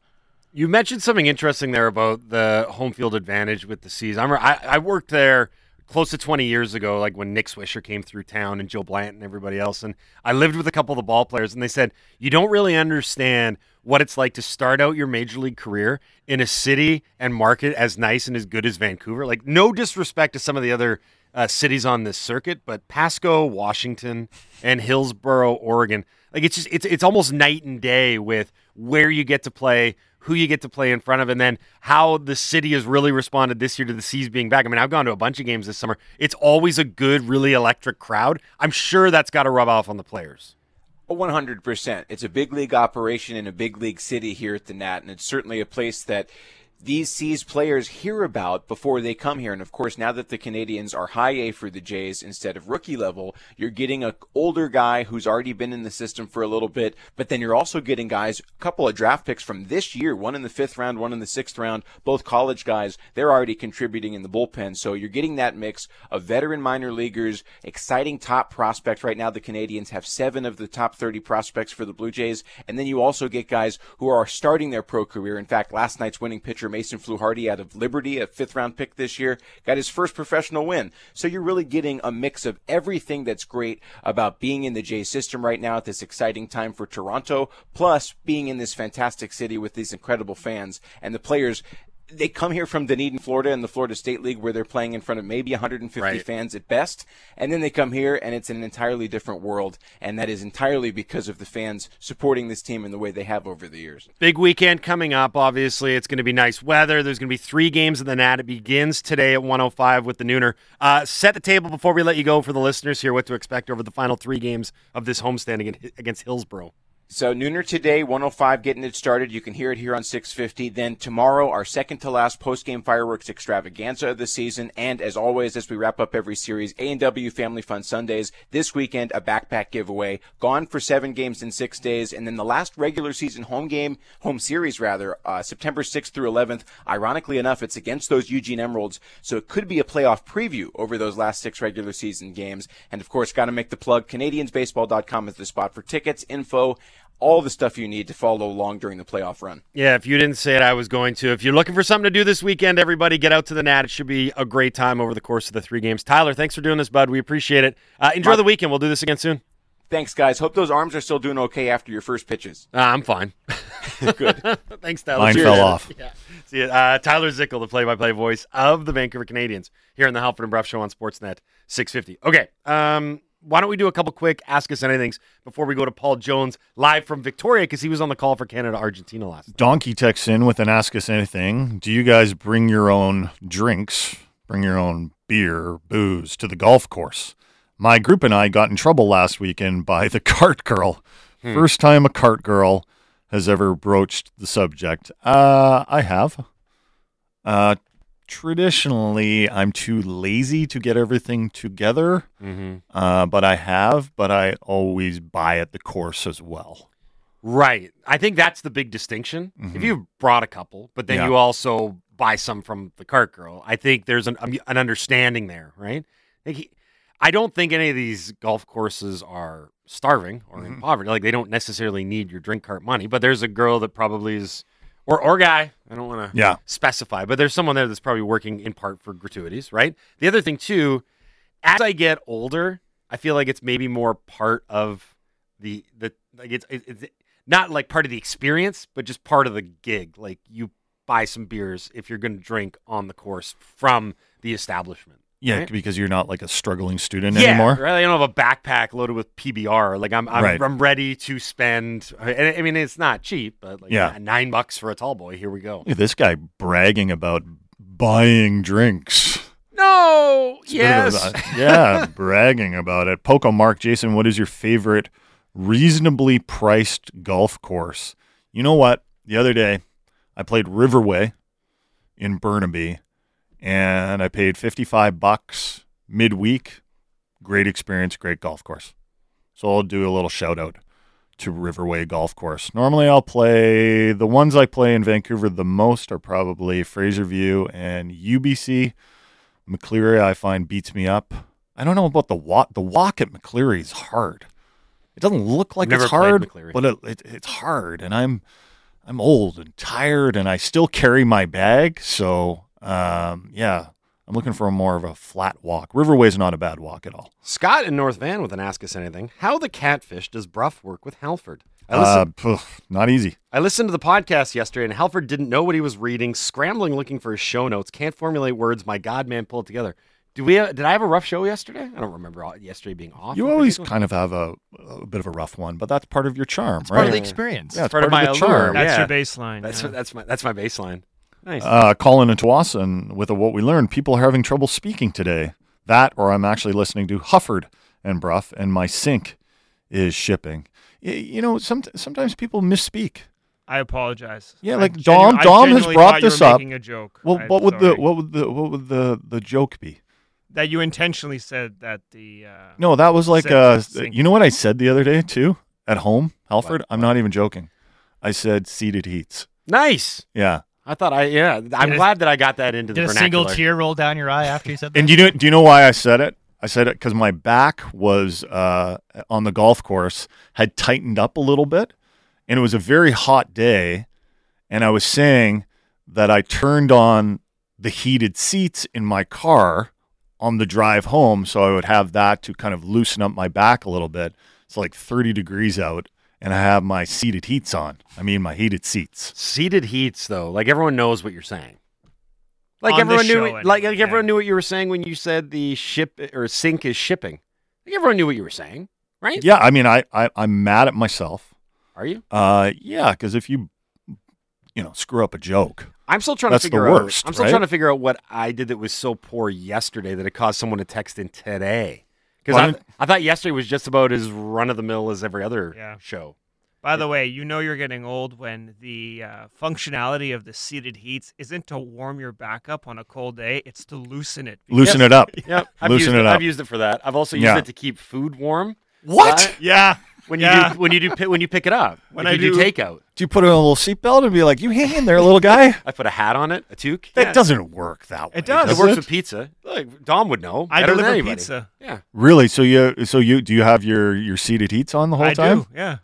You mentioned something interesting there about the home field advantage with the C's. I, I, I worked there close to 20 years ago, like when Nick Swisher came through town and Joe Blanton and everybody else. And I lived with a couple of the ball players, and they said, You don't really understand what it's like to start out your major league career in a city and market as nice and as good as Vancouver. Like, no disrespect to some of the other uh, cities on this circuit, but Pasco, Washington, and Hillsboro, Oregon, like it's just it's it's almost night and day with where you get to play, who you get to play in front of, and then how the city has really responded this year to the C's being back. I mean, I've gone to a bunch of games this summer. It's always a good, really electric crowd. I'm sure that's got to rub off on the players. 100%. It's a big league operation in a big league city here at the Nat, and it's certainly a place that these C's players hear about before they come here. And of course, now that the Canadians are high A for the Jays instead of rookie level, you're getting an older guy who's already been in the system for a little bit, but then you're also getting guys, a couple of draft picks from this year, one in the fifth round, one in the sixth round, both college guys. They're already contributing in the bullpen. So you're getting that mix of veteran minor leaguers, exciting top prospects. Right now, the Canadians have seven of the top 30 prospects for the Blue Jays. And then you also get guys who are starting their pro career. In fact, last night's winning pitcher, Mason Fluharty out of Liberty, a fifth round pick this year, got his first professional win. So you're really getting a mix of everything that's great about being in the Jays system right now at this exciting time for Toronto, plus being in this fantastic city with these incredible fans and the players they come here from Dunedin, Florida, in the Florida State League, where they're playing in front of maybe 150 Right. fans at best, and then they come here, and it's an entirely different world, and that is entirely because of the fans supporting this team in the way they have over the years. Big weekend coming up. Obviously, it's going to be nice weather. There's going to be three games in the Nat. It begins today at 105 with the Nooner. Uh, set the table before we let you go for the listeners here what to expect over the final three games of this homestand against- against Hillsboro. So Nooner today, 105, getting it started. You can hear it here on 650. Then tomorrow, our second to last post-game fireworks extravaganza of the season. And as always, as we wrap up every series, A&W Family Fun Sundays. This weekend, a backpack giveaway. Gone for seven games in six days. And then the last regular season home game, home series rather, uh, September 6th through 11th. Ironically enough, it's against those Eugene Emeralds. So it could be a playoff preview over those last six regular season games. And of course, got to make the plug. CanadiansBaseball.com is the spot for tickets, info, all the stuff you need to follow along during the playoff run. Yeah, if you didn't say it, I was going to. If you're looking for something to do this weekend, everybody get out to the Nat. It should be a great time over the course of the three games. Tyler, thanks for doing this, bud. We appreciate it. Uh, enjoy My- the weekend. We'll do this again soon. Thanks, guys. Hope those arms are still doing okay after your first pitches. Uh, I'm fine. Good. Thanks, Tyler. Mine Cheers. fell off. Yeah. See you. Uh, Tyler Zickel, the play-by-play voice of the Vancouver Canadians, here in the Halford and Brough Show on Sportsnet 650. Okay. Um, why don't we do a couple quick Ask Us Anythings before we go to Paul Jones live from Victoria because he was on the call for Canada Argentina last. night. Donkey texts in with an ask us anything. Do you guys bring your own drinks, bring your own beer, booze to the golf course? My group and I got in trouble last weekend by the cart girl. First time a cart girl has ever broached the subject. Uh, I have. Uh, traditionally, I'm too lazy to get everything together, Mm-hmm. uh, but I have. But I always buy at the course as well. Right. I think that's the big distinction. If you brought a couple, but then Yeah. you also buy some from the cart girl, I think there's an um, an understanding there, right? Like he, I don't think any of these golf courses are starving or in poverty. Like they don't necessarily need your drink cart money, but there's a girl that probably is or or guy, I don't want to Yeah. specify, but there's someone there that's probably working in part for gratuities, right? The other thing too, as I get older, I feel like it's maybe more part of the the like it's it's not like part of the experience, but just part of the gig. Like you buy some beers if you're going to drink on the course from the establishment. Yeah, Right. because you're not like a struggling student yeah, anymore. right. I don't have a backpack loaded with PBR. Like I'm, I'm, Right. I'm ready to spend. I I mean, it's not cheap, but like Yeah. nine bucks for a tall boy. Here we go. Look at this guy bragging about buying drinks. No, It's a bit of yes. a- yeah, bragging about it. Poco Mark, Jason, what is your favorite reasonably priced golf course? You know what? The other day, I played Riverway in Burnaby, and I paid 55 bucks midweek. Great experience, great golf course. So I'll do a little shout out to Riverway Golf Course. Normally, I'll play the ones I play in Vancouver the most are probably Fraserview and UBC. McCleery, I find beats me up. I don't know about the walk. The walk at McCleery is hard. It doesn't look like it's hard, but it, it, it's hard. And I'm I'm old and tired, and I still carry my bag. So um, yeah, I'm looking for a more of a flat walk. Riverway's not a bad walk at all. Scott in North Van with an Ask Us Anything. How the catfish does Brough work with Halford? I listened, Uh, pff, not easy. I listened to the podcast yesterday, and Halford didn't know what he was reading, scrambling looking for his show notes. Can't formulate words. My God, man, pull it together. Do we? Did I have a rough show yesterday? I don't remember yesterday being off. You always particular. kind of have a, a bit of a rough one, but that's part of your charm, It's right? part of the experience. yeah, it's part of my the charm. That's Yeah. your baseline. That's yeah. that's my that's my baseline. Nice. uh, Colin and Tsawwassen with a what we learned. People are having trouble speaking today. That, or I'm actually listening to Halford and Brough, and my sync is shipping. Y- You know, some, sometimes people misspeak. I apologize. Yeah, I like genu- Dom- I Dom has brought thought you this were up. Making a joke. Well, I'm what would the what would the what would the the joke be? that you intentionally said that the uh, No, that was like Sink- uh, you know what I said the other day too at home, Alfred. I'm not even joking. I said seated heats. Nice. Yeah, I thought I yeah. I'm Did a- glad that I got that into the Did a single tear roll down your eye after you said that? and do you know do you know why I said it? I said it because my back was uh, on the golf course had tightened up a little bit, and it was a very hot day, and I was saying that I turned on the heated seats in my car on the drive home, so I would have that to kind of loosen up my back a little bit. It's like 30 degrees out, and I have my seated heats on. I mean, my heated seats. Seated heats, though, like everyone knows what you're saying. Like On everyone knew, show it, like, anyway, like everyone knew what you were saying when you said the ship or sink is shipping. Like everyone knew what you were saying, right? Yeah, I mean, I, I I'm mad at myself. Are you? Uh, yeah, because if you, you know, screw up a joke, I'm still trying That's to the figure worst, out. I'm still right? trying to figure out what I did that was so poor yesterday that it caused someone to text in today. Because I, I thought yesterday was just about as run of the mill as every other Yeah. show. By the way, you know you're getting old when the uh, functionality of the seated heats isn't to warm your back up on a cold day; it's to loosen it. loosen it up. Yep, I've Loosen used it it. up. I've used it for that. I've also used Yeah. it to keep food warm. What? Yeah, When you Yeah. do when you do when you pick it up When if I you do, do- takeout. Do you put it on a little seatbelt and be like, "You hang in there, little guy"? I put a hat on it, a toque. That Yeah. doesn't work that way. It does. It works with pizza. Like Dom would know. I better than deliver pizza. Yeah. Really? So you so you do you have your your seated heats on the whole I time? do. Yeah.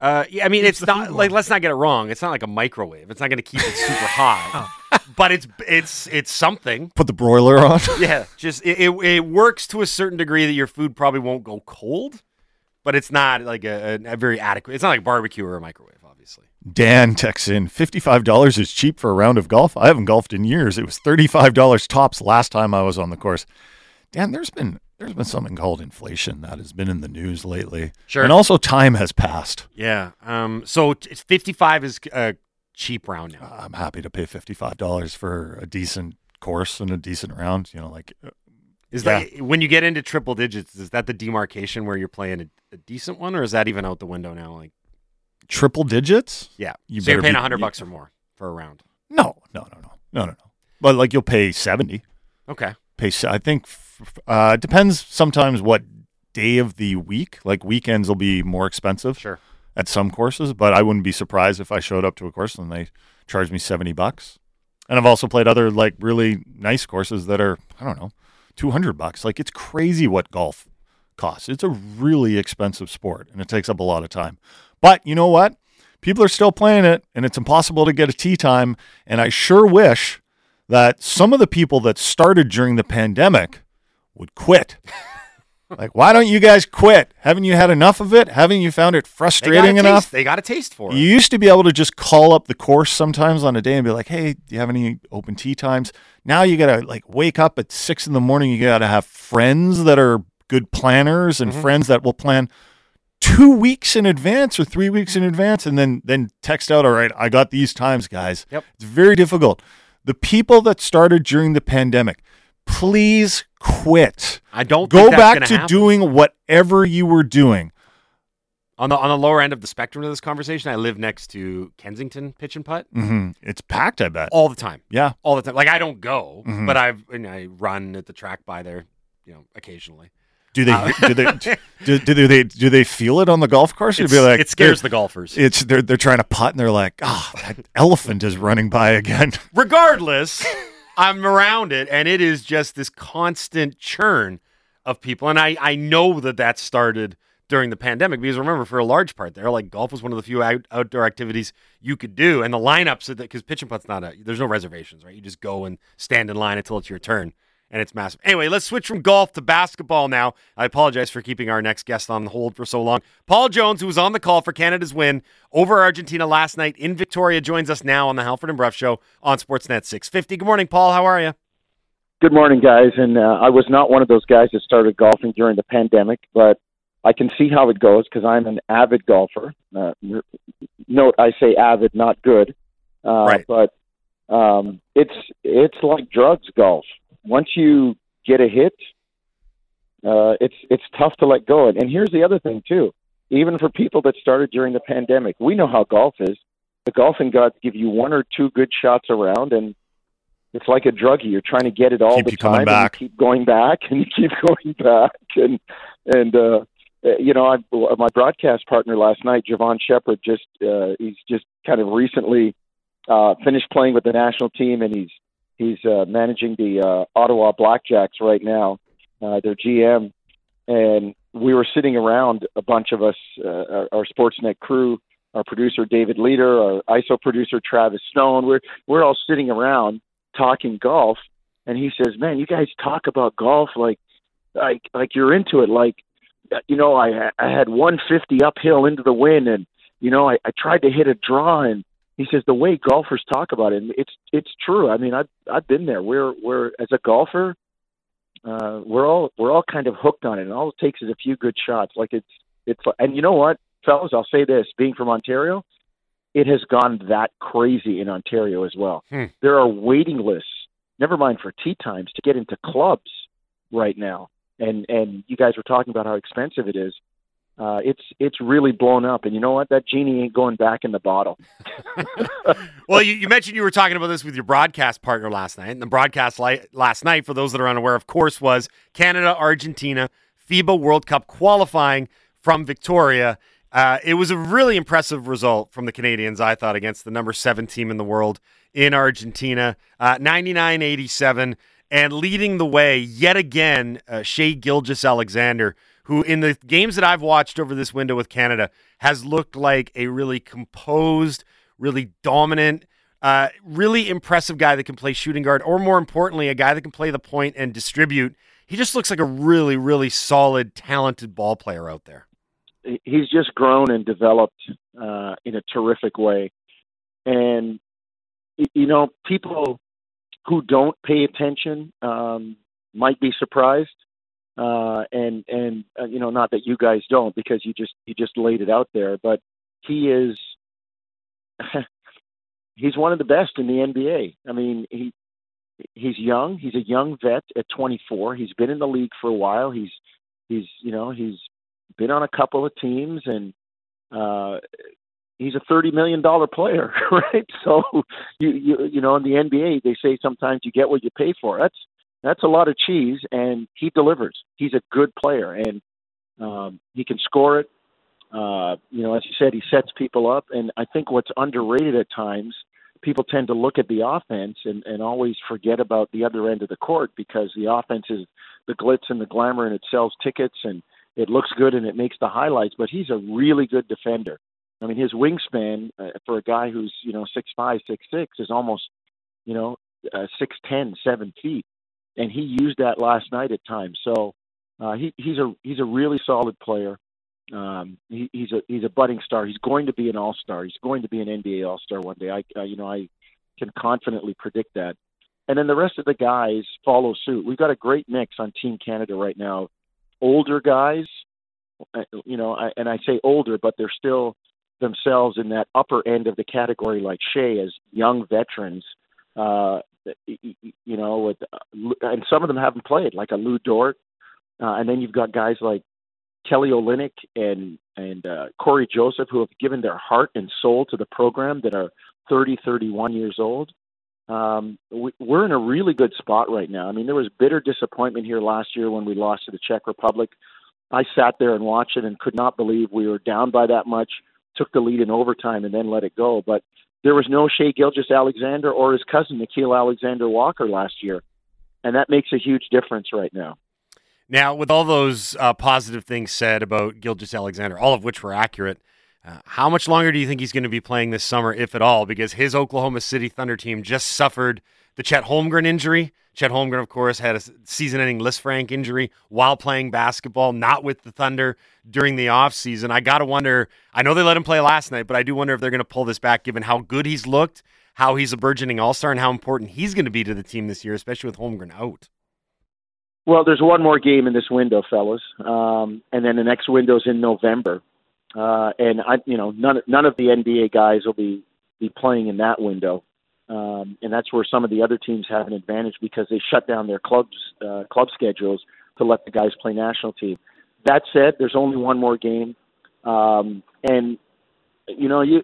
Uh, yeah, I mean, Keeps it's not like let's not get it wrong. It's not like a microwave. It's not going to keep it super Oh. hot, but it's it's it's something. Put the broiler on. Yeah, just it, it it works to a certain degree that your food probably won't go cold, but it's not like a, a, very adequate. It's not like barbecue or a microwave, obviously. Dan texts in fifty five dollars is cheap for a round of golf. I haven't golfed in years. It was thirty five dollars tops last time I was on the course. Dan, there's been there's been something called inflation that has been in the news lately. Sure. And also time has passed. Yeah. Um. So it's fifty five is a cheap round now. I'm happy to pay fifty five dollars for a decent course and a decent round. You know, like uh, Is Yeah. that when you get into triple digits? Is that the demarcation where you're playing a, a decent one, or is that even out the window now? Like, triple digits. yeah, You so you're paying a hundred bucks or more for a round. No, no, no, no, no, no, no. But like you'll pay seventy. Okay. Pay. I think uh, it depends sometimes what day of the week. Like weekends will be more expensive Sure. at some courses, but I wouldn't be surprised if I showed up to a course and they charged me seventy bucks. And I've also played other like really nice courses that are I don't know two hundred bucks. Like it's crazy what golf costs. It's a really expensive sport and it takes up a lot of time. But you know what? People are still playing it and it's impossible to get a tee time. And I sure wish that some of the people that started during the pandemic would quit. like, why don't you guys quit? Haven't you had enough of it? Haven't you found it They got, frustrating taste, enough? they got a taste for it. You used to be able to just call up the course sometimes on a day and be like, "Hey, do you have any open tee times?" Now you gotta like wake up at six in the morning. You gotta have friends that are good planners and Mm-hmm. friends that will plan two weeks in advance or three weeks in advance, and then then text out, "All right, I got these times, guys." Yep. It's very difficult. The people that started during the pandemic, please quit. I don't Go think that's back gonna happen. doing whatever you were doing. on the on the lower end of the spectrum of this conversation. I live next to Kensington Pitch and Putt hmm It's packed. I bet. all the time, Yeah. all the time. Like I don't go, Mhm. but I've and I run at the track by there, you know, occasionally. Do they? Uh, do they? Do, do they? Do they feel it on the golf course? You'd be like, it scares the golfers. It's they're they're trying to putt and they're like, ah, that elephant is running by again. Regardless, I'm around it, and it is just this constant churn of people. And I I know that that started during the pandemic because remember, for a large part there, like golf was one of the few out, outdoor activities you could do, and the lineups because pitch and putt's not a there's no reservations, right? You just go and stand in line until it's your turn. And it's massive. Anyway, let's switch from golf to basketball now. I apologize for keeping our next guest on hold for so long. Paul Jones, who was on the call for Canada's win over Argentina last night in Victoria, joins us now on the Halford and Brough Show on Sportsnet 650. Good morning, Paul. How are you? Good morning, guys. And uh, I was not one of those guys that started golfing during the pandemic, but I can see how it goes because I'm an avid golfer. Uh, note, I say avid, not good. Uh, Right. But um, it's it's like drugs, golf. Once you get a hit, uh, it's it's tough to let go. And, and here's the other thing too. Even for people that started during the pandemic, we know how golf is. the golfing gods give you one or two good shots around, and it's like a druggie. You're trying to get it all Keep the time, back. and you keep going back, and you keep going back, and and uh, uh, you know, I, my broadcast partner last night, Jevohn Shepherd, just uh, he's just kind of recently uh, finished playing with the national team, and he's he's uh, managing the uh, Ottawa Blackjacks right now, uh, their GM, and we were sitting around a bunch of us, uh, our, our Sportsnet crew, our producer David Leader, our ISO producer Travis Stone. We're we're all sitting around talking golf, and he says, "Man, you guys talk about golf like like like you're into it. Like you know, I I had 150 uphill into the wind, and you know, I, I tried to hit a draw, and he says the way golfers talk about it, and it's it's true. I mean, I've I've been there. We're we're as a golfer, uh, we're all we're all kind of hooked on it, and all it takes is a few good shots. Like it's it's and you know what, fellas, I'll say this: being from Ontario, it has gone that crazy in Ontario as well. Hmm. There are waiting lists, never mind for tee times, to get into clubs right now. And and you guys were talking about how expensive it is. Uh, it's it's really blown up, and you know what? That genie ain't going back in the bottle. well, you, you mentioned you were talking about this with your broadcast partner last night. And the broadcast li- last night, for those that are unaware, of course, was Canada Argentina FIBA World Cup qualifying from Victoria. Uh, it was a really impressive result from the Canadians, I thought, against the number seven team in the world in Argentina, uh, 99 87. And leading the way yet again, uh, Shai Gilgeous-Alexander, who in the games that I've watched over this window with Canada has looked like a really composed, really dominant, uh, really impressive guy that can play shooting guard, or more importantly, a guy that can play the point and distribute. He just looks like a really, really solid, talented ball player out there. He's just grown and developed uh, in a terrific way. And, you know, people who don't pay attention um, might be surprised. Uh, and and uh, you know, not that you guys don't, because you just you just laid it out there. But he is he's one of the best in the NBA. I mean, he he's young. He's a young vet at 24. He's been in the league for a while. He's he's you know he's been on a couple of teams and uh he's a 30 million dollar player right so you you you know in the NBA they say sometimes you get what you pay for that's that's a lot of cheese and he delivers he's a good player and um he can score it uh you know as you said he sets people up and I think what's underrated at times people tend to look at the offense and, and always forget about the other end of the court because the offense is the glitz and the glamour and it sells tickets and it looks good and it makes the highlights, but he's a really good defender. I mean, his wingspan uh, for a guy who's you know six five, six six is almost you know uh, six ten, seven feet, and he used that last night at times. So uh, he he's a he's a really solid player. Um, he, he's a he's a budding star. He's going to be an all star. He's going to be an NBA all star one day. I uh, you know I can confidently predict that. And then the rest of the guys follow suit. We've got a great mix on Team Canada right now older guys, uh, you know, I, and I say older, but they're still themselves in that upper end of the category, like Shai, as young veterans. Uh, you know, with uh, and some of them haven't played, like a Lu Dort, uh, and then you've got guys like Kelly Olynyk and and uh, Cory Joseph who have given their heart and soul to the program that are 30, 31 years old. Um, we, we're in a really good spot right now. I mean, there was bitter disappointment here last year when we lost to the Czech Republic. I sat there and watched it and could not believe we were down by that much, took the lead in overtime, and then let it go. But there was no Shai Gilgeous-Alexander or his cousin Nickeil Alexander Walker last year, and that makes a huge difference right now. Now, with all those uh, positive things said about Gilgis Alexander, all of which were accurate, uh, how much longer do you think he's going to be playing this summer, if at all? Because his Oklahoma City Thunder team just suffered the Chet Holmgren injury. Chet Holmgren, of course, had a season-ending Lisfranc injury while playing basketball, not with the Thunder during the offseason. I got to wonder. I know they let him play last night, but I do wonder if they're going to pull this back, given how good he's looked, how he's a burgeoning All-Star, and how important he's going to be to the team this year, especially with Holmgren out. Well, there's one more game in this window, fellas, um, and then the next window's in November. Uh, and I, you know, none none of the NBA guys will be be playing in that window, um, and that's where some of the other teams have an advantage because they shut down their clubs uh, club schedules to let the guys play national team. That said, there's only one more game, um, and you know, you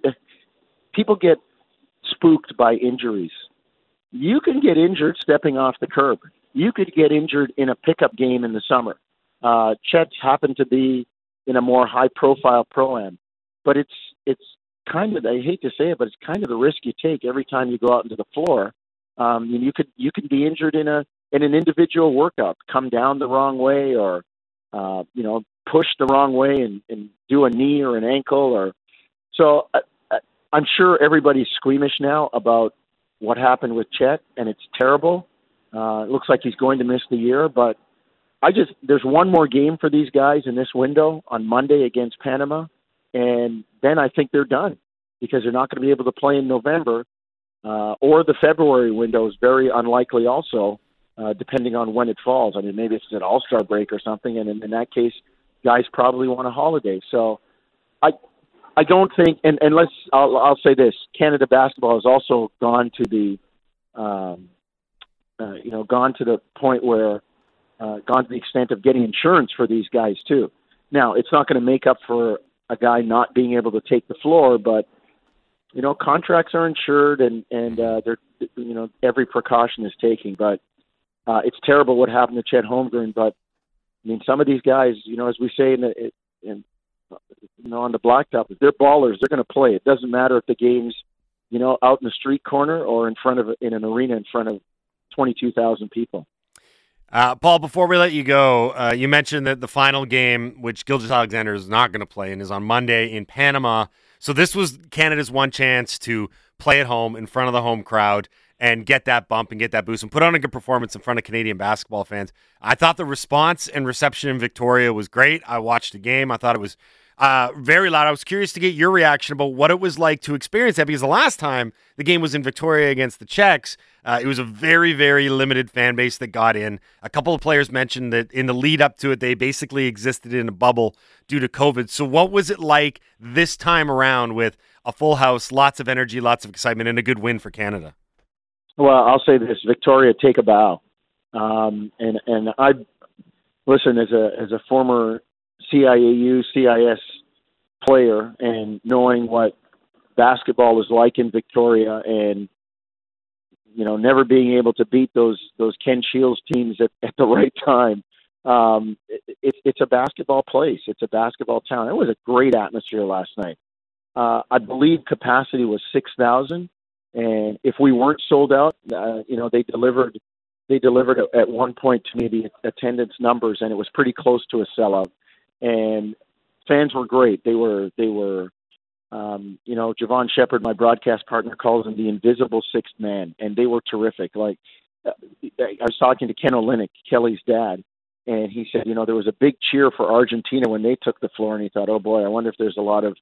people get spooked by injuries. You can get injured stepping off the curb. You could get injured in a pickup game in the summer. Uh, Chet happened to be in a more high-profile pro am, but it's it's kind of I hate to say it, but it's kind of the risk you take every time you go out into the floor. Um, you could you could be injured in a in an individual workout, come down the wrong way, or uh, you know push the wrong way and, and do a knee or an ankle, or so. I, I'm sure everybody's squeamish now about what happened with Chet, and it's terrible. Uh, it looks like he's going to miss the year, but I just there's one more game for these guys in this window on Monday against Panama, and then I think they're done because they're not going to be able to play in November uh, or the February window is very unlikely also, uh, depending on when it falls. I mean, maybe it's an All Star break or something, and in, in that case, guys probably want a holiday. So, I I don't think, and and let's I'll, I'll say this: Canada basketball has also gone to the, um, uh, you know, gone to the point where, uh, gone to the extent of getting insurance for these guys too. Now, it's not going to make up for a guy not being able to take the floor, but you know, contracts are insured and and uh, they're you know every precaution is taken. But uh, it's terrible what happened to Chet Holmgren. But I mean, some of these guys, you know, as we say in the in you know on the blacktop, if they're ballers, they're going to play. It doesn't matter if the game's you know out in the street corner or in front of in an arena in front of twenty two thousand people. Uh, Paul, before we let you go, uh, you mentioned that the final game, which Gilgeous-Alexander is not going to play and is on Monday in Panama. So this was Canada's one chance to play at home in front of the home crowd and get that bump and get that boost and put on a good performance in front of Canadian basketball fans. I thought the response and reception in Victoria was great. I watched the game. I thought it was uh, very loud. I was curious to get your reaction about what it was like to experience that because the last time the game was in Victoria against the Czechs, uh, it was a very, very limited fan base that got in. A couple of players mentioned that in the lead up to it, they basically existed in a bubble due to COVID. So, what was it like this time around with a full house, lots of energy, lots of excitement, and a good win for Canada? Well, I'll say this: Victoria, take a bow. Um, and and I listen as a as a former CIAU, CIS player and knowing what basketball was like in Victoria and you know never being able to beat those those Ken Shields teams at, at the right time. Um, it, it's a basketball place. It's a basketball town. It was a great atmosphere last night. Uh, I believe capacity was six thousand, and if we weren't sold out, uh, you know they delivered. They delivered at one point to me the attendance numbers, and it was pretty close to a sellout and fans were great. They were they were um, you know, Jevohn Shepherd, my broadcast partner, calls him the invisible sixth man, and they were terrific. Like uh, I was talking to Ken Olynyk, Kelly's dad, and he said, you know, there was a big cheer for Argentina when they took the floor, and he thought, oh boy, I wonder if there's a lot of,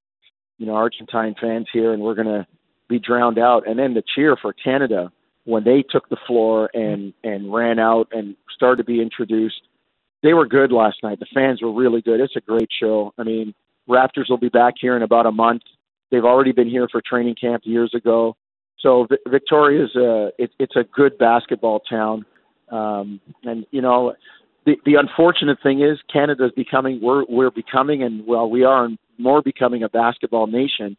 you know, Argentine fans here, and we're gonna be drowned out. And then the cheer for Canada when they took the floor and and ran out and started to be introduced they were good last night. The fans were really good. It's a great show. I mean, Raptors will be back here in about a month. They've already been here for training camp years ago. So Victoria's a it, it's a good basketball town. Um, and you know, the the unfortunate thing is Canada's becoming we're we're becoming and well we are more becoming a basketball nation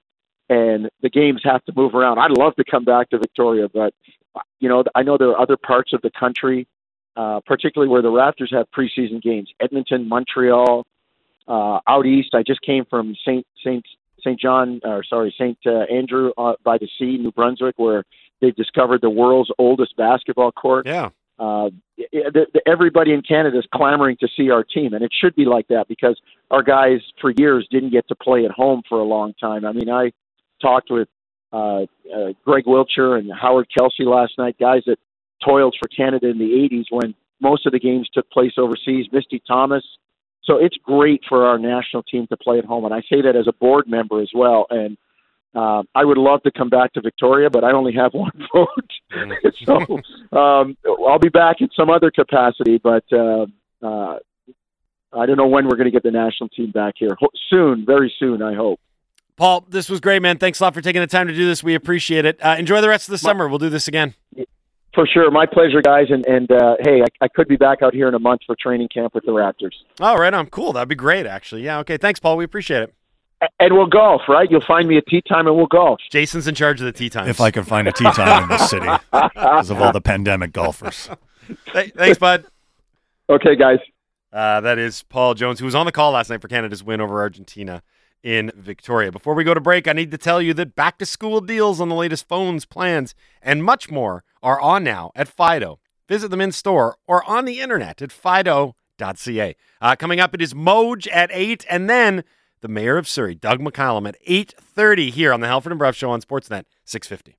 and the games have to move around. I'd love to come back to Victoria, but you know, I know there are other parts of the country uh, particularly where the Raptors have preseason games. Edmonton, Montreal, uh, out east. I just came from Saint Saint Saint John, or sorry, Saint uh, Andrew uh, by the Sea, New Brunswick, where they've discovered the world's oldest basketball court. Yeah. Uh, the, the, everybody in Canada is clamoring to see our team, and it should be like that because our guys for years didn't get to play at home for a long time. I mean, I talked with uh, uh, Greg Wiltjer and Howard Kelsey last night, guys that toiled for Canada in the 80s when most of the games took place overseas. Misty Thomas. So it's great for our national team to play at home, and I say that as a board member as well. And uh, I would love to come back to Victoria, but I only have one vote, so um, I'll be back in some other capacity. But uh, uh, I don't know when we're going to get the national team back here. Ho- soon, very soon, I hope. Paul, this was great, man. Thanks a lot for taking the time to do this. We appreciate it. Uh, enjoy the rest of the summer. We'll do this again. For sure, my pleasure, guys. And and uh, hey, I, I, could be back out here in a month for training camp with the Raptors. All right. I'm Cool. That'd be great, actually. Yeah. Okay. Thanks, Paul. We appreciate it. and we'll golf, right? You'll find me a tee time and we'll golf. Jason's in charge of the tee time. If I can find a tee time in this city because of all the pandemic golfers. Th- Thanks, bud. Okay, guys. Uh, that is Paul Jones, who was on the call last night for Canada's win over Argentina in Victoria. Before we go to break, I need to tell you that back to school deals on the latest phones, plans, and much more are on now at Fido. Visit them in store or on the internet at fido.ca. Uh, coming up, it is Moj at 8, and then the mayor of Surrey, Doug McCallum, at 8.30 here on the Halford and Brough Show on Sportsnet 650.